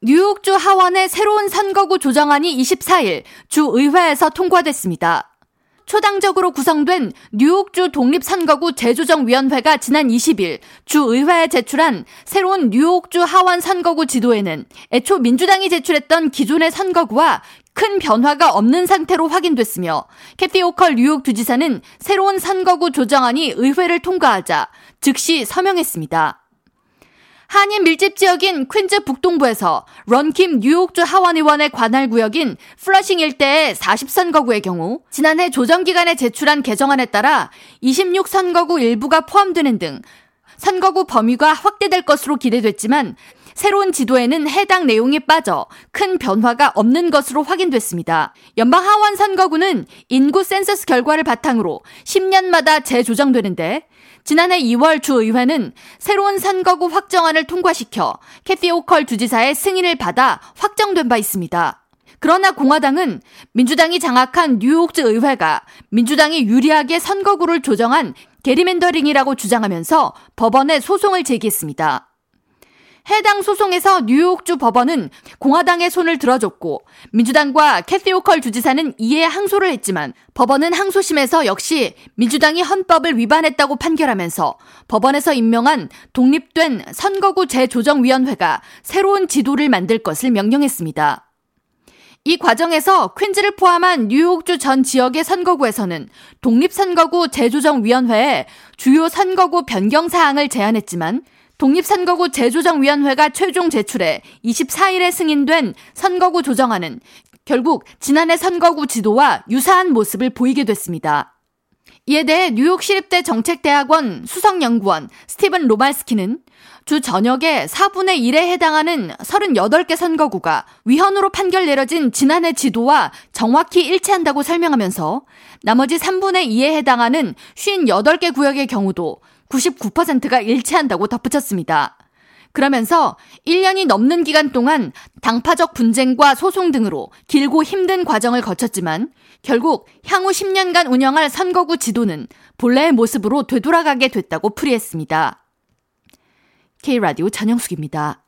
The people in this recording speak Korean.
뉴욕주 하원의 새로운 선거구 조정안이 24일 주 의회에서 통과됐습니다. 초당적으로 구성된 뉴욕주 독립선거구 재조정위원회가 지난 20일 주 의회에 제출한 새로운 뉴욕주 하원 선거구 지도에는 애초 민주당이 제출했던 기존의 선거구와 큰 변화가 없는 상태로 확인됐으며 캐티 오컬 뉴욕 주지사는 새로운 선거구 조정안이 의회를 통과하자 즉시 서명했습니다. 한인 밀집 지역인 퀸즈 북동부에서 론 김 뉴욕주 하원의원의 관할 구역인 플러싱 일대의 40선거구의 경우 지난해 조정기간에 제출한 개정안에 따라 26선거구 일부가 포함되는 등 선거구 범위가 확대될 것으로 기대됐지만 새로운 지도에는 해당 내용이 빠져 큰 변화가 없는 것으로 확인됐습니다. 연방 하원 선거구는 인구 센서스 결과를 바탕으로 10년마다 재조정되는데 지난해 2월 주의회는 새로운 선거구 확정안을 통과시켜 캐시 호컬 주지사의 승인을 받아 확정된 바 있습니다. 그러나 공화당은 민주당이 장악한 뉴욕주 의회가 민주당이 유리하게 선거구를 조정한 게리맨더링이라고 주장하면서 법원에 소송을 제기했습니다. 해당 소송에서 뉴욕주 법원은 공화당의 손을 들어줬고 민주당과 캐시 호컬 주지사는 이에 항소를 했지만 법원은 항소심에서 역시 민주당이 헌법을 위반했다고 판결하면서 법원에서 임명한 독립된 선거구 재조정위원회가 새로운 지도를 만들 것을 명령했습니다. 이 과정에서 퀸즈를 포함한 뉴욕주 전 지역의 선거구에서는 독립선거구 재조정위원회에 주요 선거구 변경 사항을 제안했지만 독립선거구 재조정위원회가 최종 제출해 24일에 승인된 선거구 조정안은 결국 지난해 선거구 지도와 유사한 모습을 보이게 됐습니다. 이에 대해 뉴욕시립대 정책대학원 수석연구원 스티븐 로말스키는 주 전역에 4분의 1에 해당하는 38개 선거구가 위헌으로 판결 내려진 지난해 지도와 정확히 일치한다고 설명하면서 나머지 3분의 2에 해당하는 58개 구역의 경우도 99%가 일치한다고 덧붙였습니다. 그러면서 1년이 넘는 기간 동안 당파적 분쟁과 소송 등으로 길고 힘든 과정을 거쳤지만 결국 향후 10년간 운영할 선거구 지도는 본래의 모습으로 되돌아가게 됐다고 풀이했습니다. K라디오 전영숙입니다.